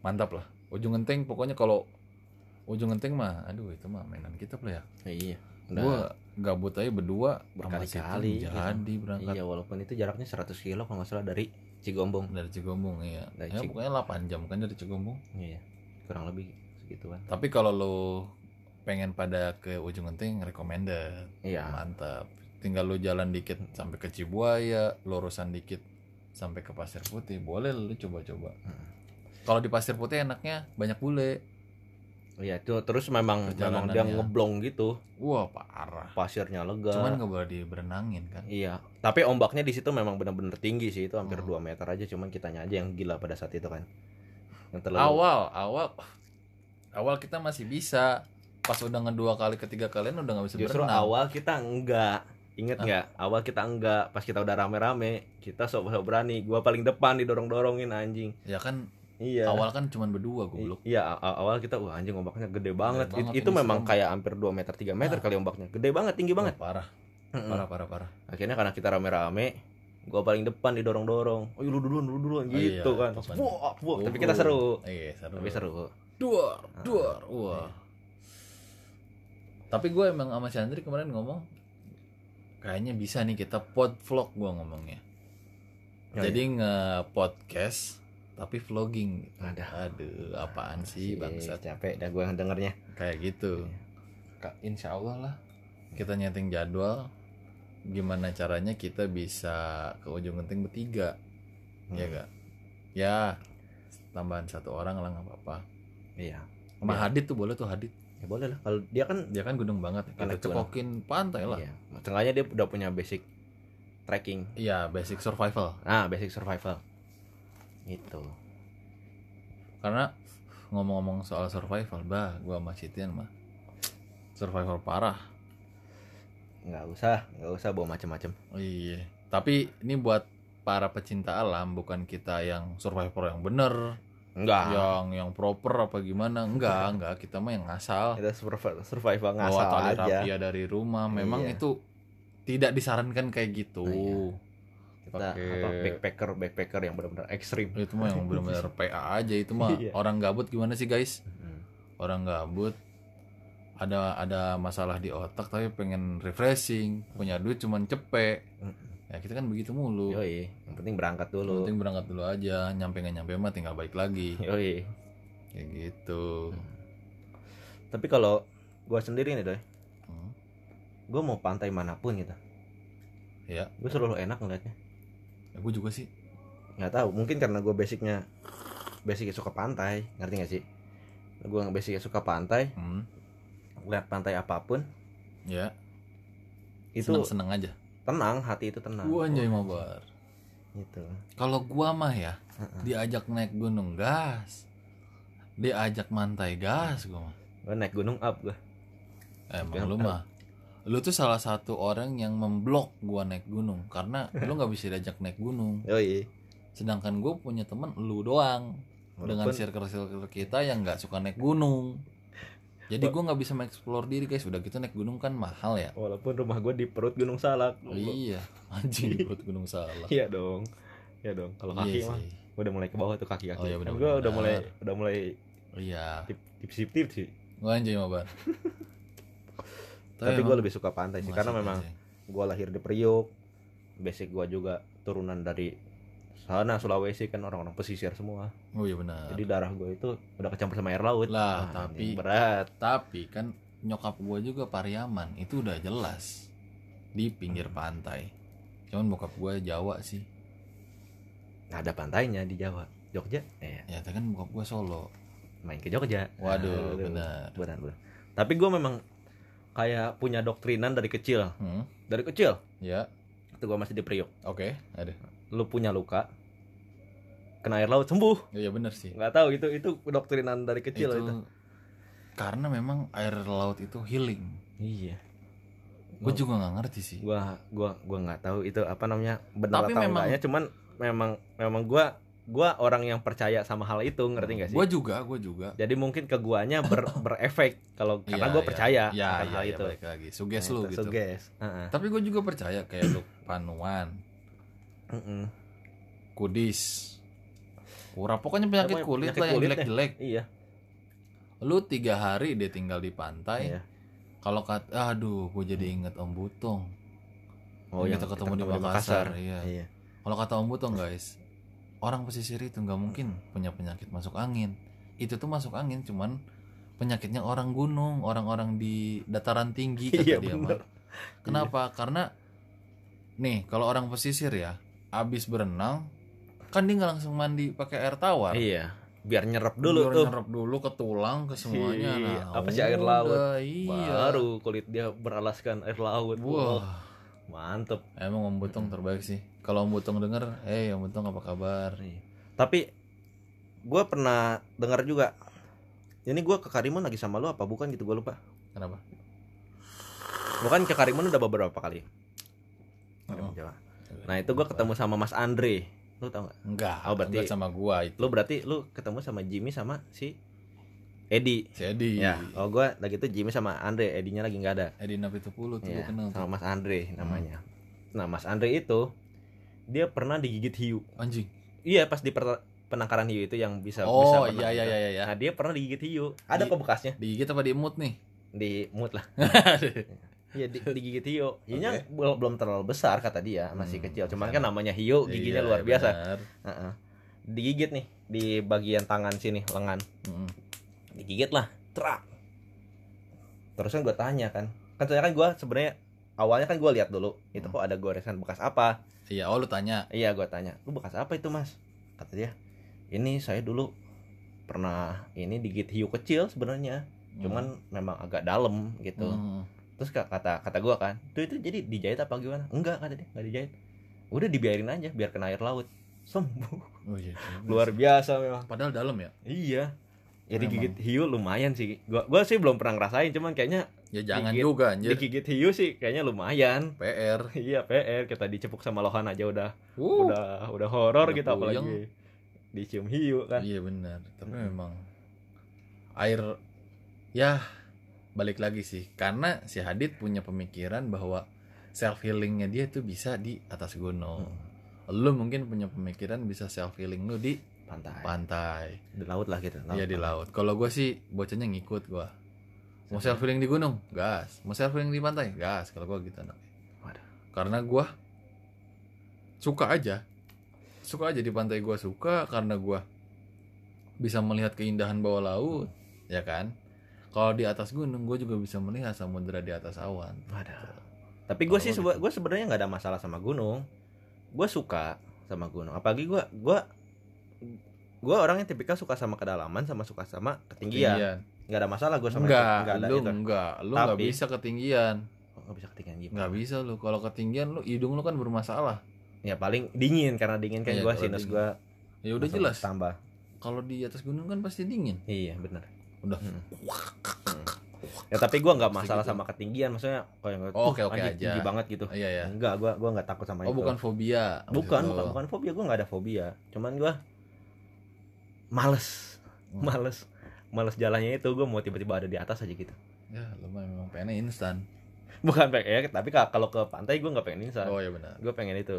Speaker 2: Mantap lah. Ujung genteng pokoknya kalau ujung genteng mah aduh itu mah mainan kita lah ya.
Speaker 3: Indonesia. iya. Udah
Speaker 2: gua gabut aja berdua
Speaker 3: Berkali-kali, gitu.
Speaker 2: jadi berangkat.
Speaker 3: Iya walaupun itu jaraknya 100 kilo kalau nggak salah dari Cigombong.
Speaker 2: Dari Cigombong iya.
Speaker 3: Dari
Speaker 2: ya
Speaker 3: Cig-
Speaker 2: pokoknya 8 jam kan dari Cigombong.
Speaker 3: Iya kurang lebih segituan.
Speaker 2: Tapi kalau lo pengen pada ke ujung genteng recommended.
Speaker 3: Iya.
Speaker 2: Mantap. Tinggal lu jalan dikit sampai ke Cibuaya lurusan dikit sampai ke Pasir Putih boleh lu coba-coba.
Speaker 3: Hmm.
Speaker 2: kalau di Pasir Putih enaknya banyak bule.
Speaker 3: Iya itu terus memang memang dia ngeblong gitu.
Speaker 2: Wah parah.
Speaker 3: Pasirnya lega.
Speaker 2: Cuman nggak boleh diberenangin kan?
Speaker 3: Iya, tapi ombaknya di situ memang benar-benar tinggi sih itu hampir
Speaker 2: Hmm.
Speaker 3: 2 meter aja cuman kitanya aja yang gila pada saat itu kan. Yang terlalu
Speaker 2: awal awal awal kita masih bisa. Pas udah ngedua kali ketiga kalian udah nggak bisa
Speaker 3: justru
Speaker 2: berenang.
Speaker 3: awal kita enggak. Ingat
Speaker 2: Ah.
Speaker 3: nggak? Awal kita enggak, pas kita udah rame-rame, kita sok-sok berani. Gua paling depan didorong-dorongin anjing.
Speaker 2: ya kan
Speaker 3: Iya.
Speaker 2: awal kan cuman berdua goblok
Speaker 3: Iya, awal kita wah anjing ombaknya gede banget.
Speaker 2: banget
Speaker 3: It- itu memang
Speaker 2: serem.
Speaker 3: kayak hampir 2 meter 3 meter
Speaker 2: Ah.
Speaker 3: kali ombaknya. Gede banget, tinggi banget.
Speaker 2: Wah, parah
Speaker 3: Mm-mm.
Speaker 2: parah parah parah
Speaker 3: Akhirnya karena kita rame-rame, gua paling depan didorong-dorong. Oh, lu duluan, lu duluan
Speaker 2: Oh, iya,
Speaker 3: gitu kan.
Speaker 2: depan.
Speaker 3: Wah, wah, tapi kita seru.
Speaker 2: iya seru
Speaker 3: Tapi seru.
Speaker 2: duar
Speaker 3: Ah.
Speaker 2: duar wah tapi gue emang sama Chandri kemarin ngomong kayaknya bisa nih kita pod vlog gue ngomongnya.
Speaker 3: Oh,
Speaker 2: jadi nge podcast tapi vlogging.
Speaker 3: Ada.
Speaker 2: aduh apaan sih bangsat.
Speaker 3: capek dah gue dengernya.
Speaker 2: Kayak gitu. Kak, insya Allah lah. Kita nyeting jadwal. Gimana caranya kita bisa ke ujung genting bertiga? Ya
Speaker 3: Hmm.
Speaker 2: gak ya tambahan satu orang lah nggak apa-apa.
Speaker 3: Iya.
Speaker 2: Sama
Speaker 3: Iya.
Speaker 2: Hadit tuh boleh tuh Hadit
Speaker 3: ya boleh lah. Kalau dia kan
Speaker 2: dia kan gunung banget kita
Speaker 3: tuh,
Speaker 2: cekokin pantai lah.
Speaker 3: Iya. Setengahnya dia udah punya basic trekking
Speaker 2: iya basic survival.
Speaker 3: Nah basic survival. Itu
Speaker 2: karena ngomong-ngomong soal survival bah gua sama mah survival parah.
Speaker 3: Nggak usah nggak usah bawa macem-macem.
Speaker 2: Oh, iya. Tapi ini buat para pecinta alam bukan kita yang survivor yang bener
Speaker 3: enggak.
Speaker 2: Yang yang proper apa gimana? Enggak enggak. Kita mah yang ngasal.
Speaker 3: Kita survival, survival
Speaker 2: bawa
Speaker 3: ngasal
Speaker 2: tali
Speaker 3: aja.
Speaker 2: rapia dari rumah. Memang
Speaker 3: Iya.
Speaker 2: itu tidak disarankan kayak gitu.
Speaker 3: Iya. kita
Speaker 2: Pakai-
Speaker 3: apa backpacker backpacker yang benar-benar ekstrim.
Speaker 2: Itu mah yang benar-benar PA aja itu mah.
Speaker 3: Iya.
Speaker 2: orang gabut gimana sih guys?
Speaker 3: Hmm.
Speaker 2: orang gabut. Ada ada masalah di otak tapi pengen refreshing. Punya duit cuman cepet. Ya kita kan begitu mulu.
Speaker 3: Yoi yang penting berangkat
Speaker 2: Yang
Speaker 3: dulu
Speaker 2: penting berangkat dulu aja. Nyampe nggak nyampe mah tinggal balik lagi.
Speaker 3: Yoi.
Speaker 2: Kayak gitu.
Speaker 3: Tapi kalau gua sendiri nih doy
Speaker 2: Hmm.
Speaker 3: gua mau pantai mana pun gitu.
Speaker 2: Ya.
Speaker 3: Gue selalu enak ngeliatnya.
Speaker 2: Ya gue juga sih.
Speaker 3: Nggak tahu mungkin karena gue basicnya basicnya suka pantai. Ngerti gak sih? Gue basicnya suka pantai.
Speaker 2: Hmm.
Speaker 3: lihat pantai apa pun.
Speaker 2: Ya.
Speaker 3: Itu
Speaker 2: seneng seneng aja
Speaker 3: tenang hati itu tenang.
Speaker 2: Gua anjay mabar
Speaker 3: gitu.
Speaker 2: Kalau gua mah ya
Speaker 3: Heeh.
Speaker 2: diajak naik gunung gas. Diajak mantai gas gua mah.
Speaker 3: Gue naik gunung up gue
Speaker 2: emang lu mah. Lu tuh salah satu orang yang memblok gua naik gunung karena lu nggak bisa diajak naik gunung.
Speaker 3: Yoi.
Speaker 2: Sedangkan gue punya temen lu doang dengan
Speaker 3: Walaupun-
Speaker 2: circle circle kita yang nggak suka naik gunung jadi gue nggak bisa mengeksplor diri guys. Udah gitu naik gunung kan mahal ya.
Speaker 3: Walaupun rumah gue di perut gunung salak.
Speaker 2: Iya anjing perut gunung salah
Speaker 3: iya dong. Iya dong. Kalau kaki
Speaker 2: iya
Speaker 3: mah udah mulai ke bawah tuh kaki kaki
Speaker 2: Oh, iya, benar,
Speaker 3: gue udah mulai udah mulai
Speaker 2: Oh, iya.
Speaker 3: tip tip tip tip sih.
Speaker 2: Gue anjing mabar
Speaker 3: tapi gue lebih suka pantai sih karena memang gue lahir di Priok basic gue juga turunan dari sana Sulawesi kan orang-orang pesisir semua.
Speaker 2: Oh iya benar.
Speaker 3: Jadi darah gue itu udah kecampur sama air laut.
Speaker 2: Lah,
Speaker 3: Ah,
Speaker 2: tapi-
Speaker 3: berat.
Speaker 2: tapi kan nyokap gue juga Pariaman itu udah jelas di pinggir
Speaker 3: Hmm.
Speaker 2: pantai. Cuman bokap gue Jawa sih.
Speaker 3: Nah, ada pantainya di Jawa. Jogja? Eh
Speaker 2: ya tapi kan bokap gue Solo.
Speaker 3: Main ke Jogja.
Speaker 2: Waduh
Speaker 3: Aduh,
Speaker 2: benar.
Speaker 3: Benar benar. Tapi gue memang kayak punya doktrinan dari kecil.
Speaker 2: Hmm,
Speaker 3: dari kecil?
Speaker 2: Ya.
Speaker 3: Waktu gua masih di Priok.
Speaker 2: Oke, ada.
Speaker 3: Lu punya luka kena air laut sembuh
Speaker 2: Iya bener sih.
Speaker 3: nggak tahu itu itu doktrinan dari kecil
Speaker 2: itu,
Speaker 3: itu,
Speaker 2: karena memang air laut itu healing.
Speaker 3: iya
Speaker 2: Gue juga nggak ngerti sih.
Speaker 3: gua gua gua nggak tahu itu apa namanya benar
Speaker 2: Tapi
Speaker 3: atau
Speaker 2: memang-
Speaker 3: enggaknya cuman memang memang gua gua orang yang percaya sama hal itu ngerti gak sih
Speaker 2: Gue juga, gue juga.
Speaker 3: jadi mungkin ke guanya ber, berefek kalau karena
Speaker 2: Iya,
Speaker 3: gua
Speaker 2: iya.
Speaker 3: percaya
Speaker 2: Iya,
Speaker 3: akan
Speaker 2: iya,
Speaker 3: hal
Speaker 2: iya,
Speaker 3: itu
Speaker 2: lagi. Suges
Speaker 3: Nah,
Speaker 2: lu
Speaker 3: itu,
Speaker 2: gitu.
Speaker 3: suges. Heeh.
Speaker 2: Tapi gue juga percaya kayak lu panuan,
Speaker 3: Mm-mm.
Speaker 2: kudis, kura pokoknya penyakit
Speaker 3: Pokoknya
Speaker 2: kulit
Speaker 3: penyakit
Speaker 2: lah yang jelek-jelek.
Speaker 3: iya
Speaker 2: Lu tiga hari dia tinggal di pantai.
Speaker 3: iya
Speaker 2: Kalau kat, aduh, gue jadi inget Om Butong.
Speaker 3: oh
Speaker 2: Yang kita ketemu di Makassar, iya.
Speaker 3: iya
Speaker 2: Kalau kata Om Butong guys, orang pesisir itu nggak mungkin punya penyakit masuk angin. Itu tuh masuk angin cuman penyakitnya orang gunung, orang-orang di dataran tinggi kata
Speaker 3: Iya,
Speaker 2: dia
Speaker 3: bener.
Speaker 2: mah. Kenapa? Karena nih kalau orang pesisir ya, abis berenang kan dia nggak langsung mandi pakai air tawar.
Speaker 3: iya biar nyerap dulu
Speaker 2: Biar
Speaker 3: tuh
Speaker 2: nyerap dulu ke tulang ke semuanya.
Speaker 3: Iya,
Speaker 2: Nah,
Speaker 3: apa sih air laut?
Speaker 2: Iya.
Speaker 3: baru kulit dia beralaskan air laut
Speaker 2: Wah,
Speaker 3: Wah, mantep
Speaker 2: emang Om Butong terbaik sih. Kalau Om Butong denger, eh Om Butong apa kabar?
Speaker 3: Iya. tapi gue pernah dengar juga ini gue ke Karimun lagi sama lu apa bukan gitu gue lupa
Speaker 2: Kenapa?
Speaker 3: bukan ke Karimun udah beberapa kali
Speaker 2: Oh.
Speaker 3: Jawa. Nah itu gue ketemu sama Mas Andre lu tau gak
Speaker 2: Enggak,
Speaker 3: Oh, berarti-
Speaker 2: enggak sama gua itu.
Speaker 3: lu berarti lu ketemu sama Jimmy sama si Edi
Speaker 2: Si Edi.
Speaker 3: ya oh gue lagi tuh Jimmy sama Andre Edinya lagi nggak ada
Speaker 2: Edi Napitupulu tuh
Speaker 3: Iya,
Speaker 2: gua kenal tuh.
Speaker 3: sama Mas Andre namanya nah Mas Andre itu dia pernah digigit hiu
Speaker 2: Anjing.
Speaker 3: iya pas di penangkaran hiu itu yang bisa bisa
Speaker 2: Oh, iya iya
Speaker 3: itu.
Speaker 2: iya iya.
Speaker 3: nah dia pernah digigit hiu ada
Speaker 2: Di-
Speaker 3: kok bekasnya
Speaker 2: Digigit apa diemut nih?
Speaker 3: di mood lah Iya di, digigit hiu. Hiunya belum belum terlalu besar kata dia, masih
Speaker 2: Hmm,
Speaker 3: kecil. Cuman
Speaker 2: iya.
Speaker 3: kan namanya hiu, giginya
Speaker 2: Iya,
Speaker 3: luar biasa.
Speaker 2: benar.
Speaker 3: Heeh. Digigit nih di bagian tangan sini, lengan.
Speaker 2: Mm.
Speaker 3: Digigit lah, trak. Terus kan gue tanya kan, kan saya kan gue sebenarnya awalnya kan gue lihat dulu itu
Speaker 2: Hmm.
Speaker 3: kok ada goresan bekas apa?
Speaker 2: Iya, oh lu tanya.
Speaker 3: Iya gue tanya, lu bekas apa itu mas? Kata dia, ini saya dulu pernah ini digigit hiu kecil sebenarnya, cuman memang agak dalam gitu.
Speaker 2: Hmm.
Speaker 3: Terus ka- kata kata gua kan tuh itu jadi dijahit apa gimana enggak kata dia enggak dijahit udah dibiarin aja biar kena air laut sembuh
Speaker 2: Oh iya. juga
Speaker 3: luar biasa memang
Speaker 2: Padahal dalam ya.
Speaker 3: iya ya
Speaker 2: Memang.
Speaker 3: digigit hiu lumayan sih gua gua sih belum pernah ngerasain cuman kayaknya
Speaker 2: Ya jangan
Speaker 3: Digigit-
Speaker 2: juga anjir.
Speaker 3: digigit hiu sih kayaknya lumayan
Speaker 2: PR.
Speaker 3: iya PR kita dicepuk sama lohan aja udah
Speaker 2: Uh.
Speaker 3: udah udah horor gitu
Speaker 2: puyeng.
Speaker 3: apalagi dicium hiu kan
Speaker 2: Iya benar. Tapi memang air ya balik lagi sih karena si Hadid punya pemikiran bahwa self healingnya dia tuh bisa di atas gunung. Lu mungkin punya pemikiran bisa self healing lu di
Speaker 3: pantai
Speaker 2: pantai.
Speaker 3: di laut lah gitu
Speaker 2: Iya di laut. Kalau gue sih bocahnya ngikut gue. Mau self healing di gunung, gas. Mau self healing di pantai, gas. Kalau gue gitu.
Speaker 3: Waduh.
Speaker 2: Karena gue suka aja, suka aja di pantai gue suka karena gue bisa melihat keindahan bawah laut, ya kan? Kalau di atas gunung gue juga bisa melihat samudera di atas awan.
Speaker 3: Waduh. Tapi gue sih
Speaker 2: gitu.
Speaker 3: sebe- gue sebenarnya nggak ada masalah sama gunung. Gue suka sama gunung. Apalagi gue gue gue orangnya tipikal suka sama kedalaman sama suka sama ketinggian. Nggak ada masalah gue sama
Speaker 2: Enggak,
Speaker 3: itu. Nggak ada
Speaker 2: lu
Speaker 3: itu.
Speaker 2: enggak, lu nggak
Speaker 3: Tapi-
Speaker 2: bisa ketinggian.
Speaker 3: Oh, nggak bisa ketinggian gitu.
Speaker 2: Nggak bisa lu. Kalau ketinggian lu hidung lu kan bermasalah.
Speaker 3: Ya paling dingin karena dingin kan
Speaker 2: Iya,
Speaker 3: gue sinus gue
Speaker 2: Ya udah jelas.
Speaker 3: tambah.
Speaker 2: Kalau di atas gunung kan pasti dingin.
Speaker 3: Iya benar.
Speaker 2: Udah.
Speaker 3: Hmm. Ya tapi gue nggak masalah
Speaker 2: gitu.
Speaker 3: sama ketinggian. Maksudnya kayak
Speaker 2: Oh, oke,
Speaker 3: "Uh,
Speaker 2: oke
Speaker 3: anjing,
Speaker 2: aja."
Speaker 3: Tinggi banget gitu.
Speaker 2: Iya ya.
Speaker 3: Enggak, gue gua nggak takut sama
Speaker 2: Oh
Speaker 3: itu.
Speaker 2: bukan fobia.
Speaker 3: bukan, bukan,
Speaker 2: lo.
Speaker 3: bukan fobia. Gue nggak ada fobia. Cuman gue males,
Speaker 2: Hmm.
Speaker 3: males, males jalannya itu. Gue mau tiba-tiba ada di atas aja gitu.
Speaker 2: Ya lu mah memang pengennya instan.
Speaker 3: Bukan pengen, ya, tapi ka- kalau ke pantai gue nggak pengen instan.
Speaker 2: Oh ya benar.
Speaker 3: Gue pengen itu.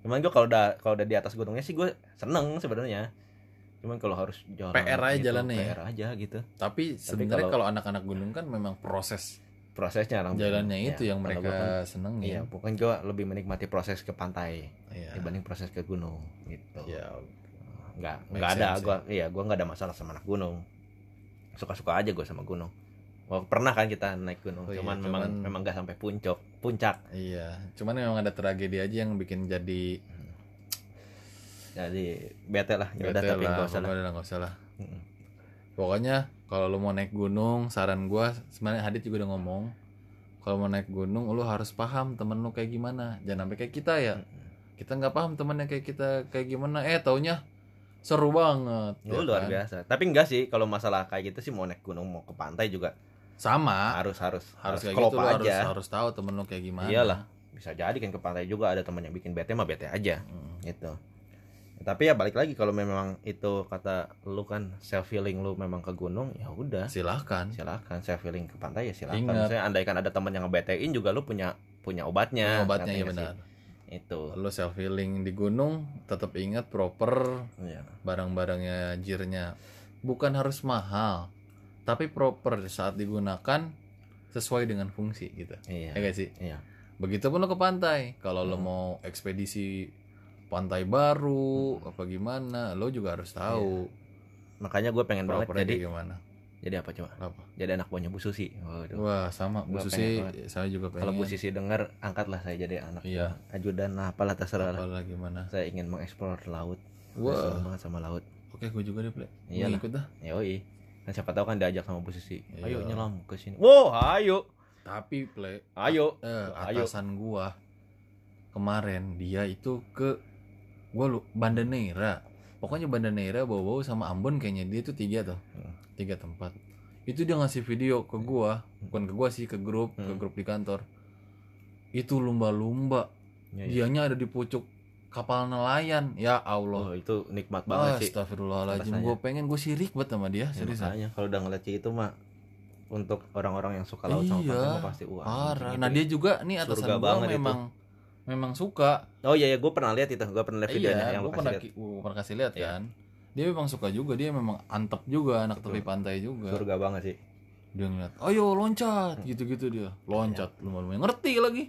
Speaker 3: Cuman gue kalau udah kalau udah di atas gunungnya sih gue seneng sebenarnya. Cuman kalau harus jalan
Speaker 2: PR aja
Speaker 3: gitu,
Speaker 2: jalannya ya?
Speaker 3: PR aja gitu.
Speaker 2: Tapi sebenarnya
Speaker 3: kalau-
Speaker 2: anak-anak gunung kan memang proses
Speaker 3: Prosesnya
Speaker 2: jalannya
Speaker 3: ya,
Speaker 2: itu yang mereka
Speaker 3: kan-
Speaker 2: senengin.
Speaker 3: Iya, pokoknya gue lebih menikmati proses ke pantai
Speaker 2: Iya.
Speaker 3: dibanding proses ke gunung gitu.
Speaker 2: Ya,
Speaker 3: nggak nggak ada
Speaker 2: sense,
Speaker 3: gua iya gua nggak ada masalah sama anak gunung suka suka aja gue sama gunung Wah, pernah kan kita naik gunung
Speaker 2: Oh iya,
Speaker 3: cuman, memang
Speaker 2: cuman-
Speaker 3: memang nggak sampai puncak puncak
Speaker 2: iya. Cuman memang ada tragedi aja yang bikin jadi
Speaker 3: jadi bete lah ya udah tapi nggak usah lah
Speaker 2: nggak usah lah. Pokoknya kalau lu mau naik gunung, saran gua sebenarnya Hadit juga udah ngomong, kalau mau naik gunung lu harus paham temen lu kayak gimana jangan sampai kayak kita ya kita nggak paham temennya kayak kita kayak gimana eh taunya seru banget
Speaker 3: Oh,
Speaker 2: ya
Speaker 3: luar
Speaker 2: kan?
Speaker 3: biasa. Tapi enggak sih kalau masalah kayak gitu sih mau naik gunung mau ke pantai juga
Speaker 2: sama
Speaker 3: harus harus
Speaker 2: harus kayak
Speaker 3: klop
Speaker 2: gitu lu harus
Speaker 3: aja.
Speaker 2: harus tahu temen lu kayak gimana
Speaker 3: Iyalah. Bisa jadi kan ke pantai juga ada teman yang bikin bete mah bete aja
Speaker 2: Hmm.
Speaker 3: gitu. Tapi ya balik lagi kalau memang itu kata lu kan self healing lu memang ke gunung ya udah
Speaker 2: silahkan
Speaker 3: silakan self healing ke pantai ya silakan.
Speaker 2: Ingat.
Speaker 3: Misalnya andaikan ada teman yang ngebetein juga lu punya punya obatnya.
Speaker 2: obatnya ya benar
Speaker 3: sih? Itu.
Speaker 2: lu self healing di gunung tetap ingat proper
Speaker 3: Iya.
Speaker 2: barang-barangnya jirnya bukan harus mahal tapi proper saat digunakan sesuai dengan fungsi gitu
Speaker 3: Iya.
Speaker 2: ya gak sih
Speaker 3: Iya.
Speaker 2: begitupun lo ke pantai kalau lo
Speaker 3: Hmm.
Speaker 2: mau ekspedisi pantai baru apa gimana lo juga harus tahu
Speaker 3: Makanya gue pengen banget jadi
Speaker 2: gimana
Speaker 3: jadi apa coba?
Speaker 2: apa
Speaker 3: Jadi anak buahnya Bu Susi. Waduh.
Speaker 2: wah sama Bu
Speaker 3: Gua
Speaker 2: Susi saya juga pengen
Speaker 3: Kalau Bu Susi denger, angkatlah saya jadi anak
Speaker 2: Iya.
Speaker 3: ajudan lah, apalah terserah lah.
Speaker 2: apa gimana
Speaker 3: Saya ingin mengeksplor laut.
Speaker 2: Wah
Speaker 3: seneng banget sama laut.
Speaker 2: oke gue juga deh play
Speaker 3: Iyalah.
Speaker 2: ikut dah
Speaker 3: Yoi. Kan siapa tahu kan diajak sama Bu Susi. Ayo
Speaker 2: Iya.
Speaker 3: nyelam ke sini. Wow, ayo.
Speaker 2: tapi play
Speaker 3: Ayo.
Speaker 2: eh,
Speaker 3: Ayo.
Speaker 2: atasan gua kemarin dia itu ke gua lu Banda Neira pokoknya Banda Neira bawa-bawa sama Ambon kayaknya. Dia tuh tiga tuh.
Speaker 3: Hmm.
Speaker 2: tiga tempat. Itu dia ngasih video ke gua. Bukan ke gua sih ke grup ke
Speaker 3: Hmm.
Speaker 2: grup di kantor. Itu lumba-lumba.
Speaker 3: Ya, ya.
Speaker 2: dianya ada di pucuk kapal nelayan. Ya Allah.
Speaker 3: Oh, itu nikmat banget sih.
Speaker 2: Astagfirullahaladzim. Gue pengen gue sirik banget sama dia
Speaker 3: Ya,
Speaker 2: serius
Speaker 3: kalau udah ngeliat itu mah untuk orang-orang yang suka laut sama
Speaker 2: Iya,
Speaker 3: pantai mah pasti wah.
Speaker 2: parah.
Speaker 3: anjing
Speaker 2: nah dia juga nih atasan gua
Speaker 3: banget itu.
Speaker 2: Memang suka
Speaker 3: Oh iya ya, gue pernah lihat itu. Gue pernah lihat videonya
Speaker 2: iya,
Speaker 3: yang
Speaker 2: gue
Speaker 3: lu
Speaker 2: pernah,
Speaker 3: kasih lihat.
Speaker 2: gua pernah kasih lihat
Speaker 3: Iya.
Speaker 2: kan. Dia memang suka juga, dia memang antep juga anak
Speaker 3: Betul.
Speaker 2: tepi pantai juga.
Speaker 3: Surga banget sih.
Speaker 2: Dia ngeliat, ayo loncat, gitu-gitu dia, loncat,
Speaker 3: Iya.
Speaker 2: lumayan ngerti lagi.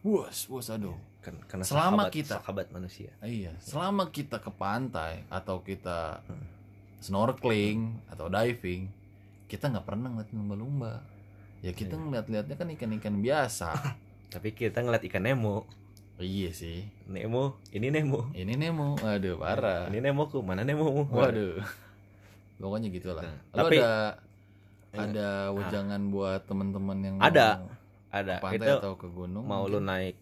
Speaker 2: Bos, bos aduh.
Speaker 3: Kan, karena
Speaker 2: Selama
Speaker 3: sahabat,
Speaker 2: kita-
Speaker 3: sahabat manusia.
Speaker 2: Iya, selama kita ke pantai atau kita
Speaker 3: Hmm.
Speaker 2: snorkeling atau diving, kita nggak pernah ngeliat lumba-lumba. Ya kita
Speaker 3: Iya.
Speaker 2: ngeliat-liatnya kan ikan-ikan biasa.
Speaker 3: Tapi kita ngeliat ikan Nemo.
Speaker 2: iya sih.
Speaker 3: Nemo, ini Nemo.
Speaker 2: Ini Nemo, aduh parah.
Speaker 3: Ini Nemoku, mana Nemo?
Speaker 2: Waduh. Pokoknya gitulah.
Speaker 3: Nah, tapi-
Speaker 2: ada
Speaker 3: Iya.
Speaker 2: ada wejangan buat teman-teman yang
Speaker 3: Ada. Ada.
Speaker 2: ke pantai
Speaker 3: Itu
Speaker 2: atau ke gunung?
Speaker 3: mau lu
Speaker 2: mungkin?
Speaker 3: naik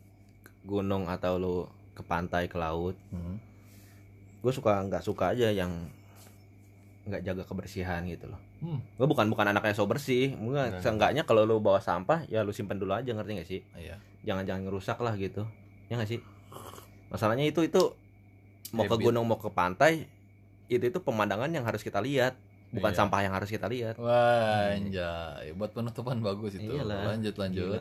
Speaker 3: gunung atau lu ke pantai ke laut,
Speaker 2: Hmm.
Speaker 3: gue suka nggak suka aja yang nggak jaga kebersihan gitu loh.
Speaker 2: Hmm.
Speaker 3: Gue bukan bukan anaknya so bersih,
Speaker 2: Enggak,
Speaker 3: enggak.
Speaker 2: enggak.
Speaker 3: Seenggaknya kalau lu bawa sampah ya lu simpen dulu aja ngerti gak sih?
Speaker 2: Iya.
Speaker 3: Jangan jangan ngerusak lah gitu, ya nggak sih? Masalahnya itu itu mau ke
Speaker 2: Habit.
Speaker 3: gunung mau ke pantai itu itu pemandangan yang harus kita lihat, bukan
Speaker 2: Iya.
Speaker 3: sampah yang harus kita lihat.
Speaker 2: Wah, anjay. Buat penutupan bagus itu.
Speaker 3: Iyalah.
Speaker 2: Lanjut lanjut.
Speaker 3: Gila.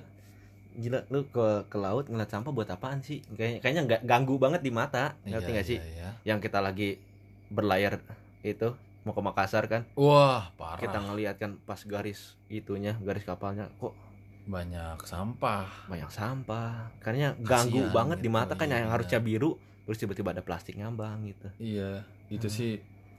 Speaker 3: Gila, lu ke ke laut ngeliat sampah buat apaan sih? Kayaknya kayaknya nggak ganggu banget di mata, ngerti
Speaker 2: Iya,
Speaker 3: gak sih?
Speaker 2: iya, iya.
Speaker 3: Yang kita lagi berlayar itu mau ke Makassar kan,
Speaker 2: Wah, parah.
Speaker 3: kita ngeliat kan pas garis itunya, garis kapalnya kok
Speaker 2: banyak sampah.
Speaker 3: banyak sampah. Kayaknya ganggu
Speaker 2: Kasian
Speaker 3: banget di
Speaker 2: gitu,
Speaker 3: mata kan
Speaker 2: iya,
Speaker 3: yang harusnya biru, terus tiba-tiba ada plastik ngambang gitu.
Speaker 2: Iya, itu
Speaker 3: Hmm.
Speaker 2: sih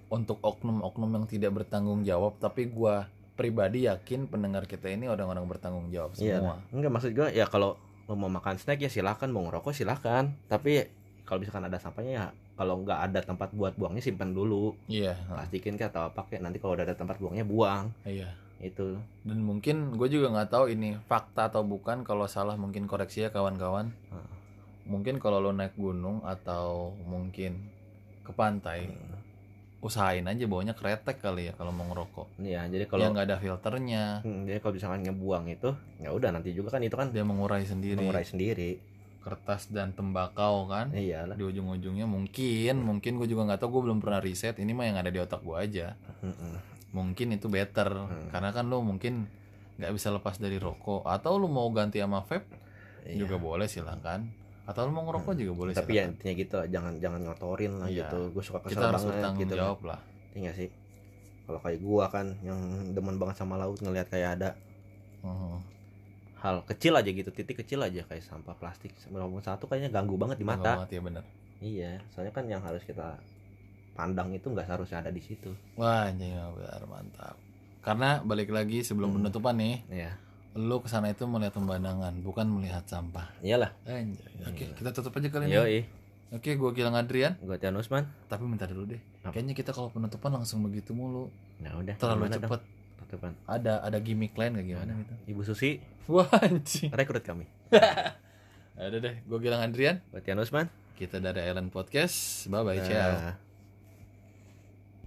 Speaker 2: untuk oknum-oknum yang tidak bertanggung jawab, tapi gua pribadi yakin pendengar kita ini orang-orang bertanggung jawab
Speaker 3: Iya.
Speaker 2: semua.
Speaker 3: Enggak maksud gua ya kalau mau makan snack ya silakan, mau ngerokok silakan. Tapi kalau misalkan ada sampahnya ya kalau nggak ada tempat buat buangnya simpan dulu.
Speaker 2: Iya,
Speaker 3: plastikin kah atau apa kayak nanti kalau udah ada tempat buangnya buang
Speaker 2: iya.
Speaker 3: itu
Speaker 2: Dan mungkin gue juga nggak tahu ini fakta atau bukan. Kalau salah mungkin koreksi ya kawan-kawan.
Speaker 3: Heeh.
Speaker 2: Mungkin kalau lo naik gunung atau mungkin ke pantai, usahain aja bawanya kretek kali ya kalau mau ngerokok.
Speaker 3: ya jadi
Speaker 2: Kalau
Speaker 3: kalau
Speaker 2: nggak ada filternya,
Speaker 3: Hmm, jadi kalau misalkan ngebuang itu ya udah nanti juga kan itu kan
Speaker 2: dia mengurai sendiri.
Speaker 3: mengurai sendiri
Speaker 2: Kertas dan tembakau kan.
Speaker 3: iyalah
Speaker 2: Di ujung-ujungnya mungkin, mungkin gue juga nggak tahu. Gue belum pernah riset. Ini mah yang ada di otak gue aja. Mungkin itu better,
Speaker 3: Hmm.
Speaker 2: karena kan lo mungkin nggak bisa lepas dari rokok. Atau lo mau ganti sama vape
Speaker 3: Iya.
Speaker 2: juga boleh silakan. Atau lo mau ngerokok juga boleh
Speaker 3: tapi ya
Speaker 2: silakan.
Speaker 3: intinya gitu jangan jangan ngotorin lah
Speaker 2: Iya.
Speaker 3: gitu gue suka kesel
Speaker 2: kita harus
Speaker 3: banget gitu
Speaker 2: jawab lah.
Speaker 3: Iya sih kalau kayak gua kan yang demen banget sama laut ngelihat kayak ada
Speaker 2: Mhm.
Speaker 3: Hal kecil aja gitu titik kecil aja kayak sampah plastik walaupun satu kayaknya ganggu banget di mata
Speaker 2: banget ya bener.
Speaker 3: iya soalnya kan yang harus kita pandang itu nggak seharusnya ada di situ
Speaker 2: Wah, anjing benar mantap. Karena balik lagi sebelum
Speaker 3: Hmm.
Speaker 2: penutupan nih,
Speaker 3: Iya
Speaker 2: lo ke sana itu melihat pemandangan, bukan melihat sampah.
Speaker 3: iyalah
Speaker 2: Anjay. Oke,
Speaker 3: Iya.
Speaker 2: kita tutup aja kali ini. Oke, gua Gilang Adrian.
Speaker 3: gue Tian Usman
Speaker 2: Tapi minta dulu deh.
Speaker 3: Apa?
Speaker 2: Kayaknya kita kalau penutupan langsung begitu mulu.
Speaker 3: nah udah
Speaker 2: Terlalu
Speaker 3: dong?
Speaker 2: Cepet.
Speaker 3: tuh pan.
Speaker 2: Ada ada gimmick lain gak gimana gitu?
Speaker 3: Ibu Susi?
Speaker 2: Wah anjing.
Speaker 3: Rekrut kami.
Speaker 2: Ada deh gue bilang Andrian.
Speaker 3: Batian Usman
Speaker 2: kita dari Island Podcast. Bye bye ciao.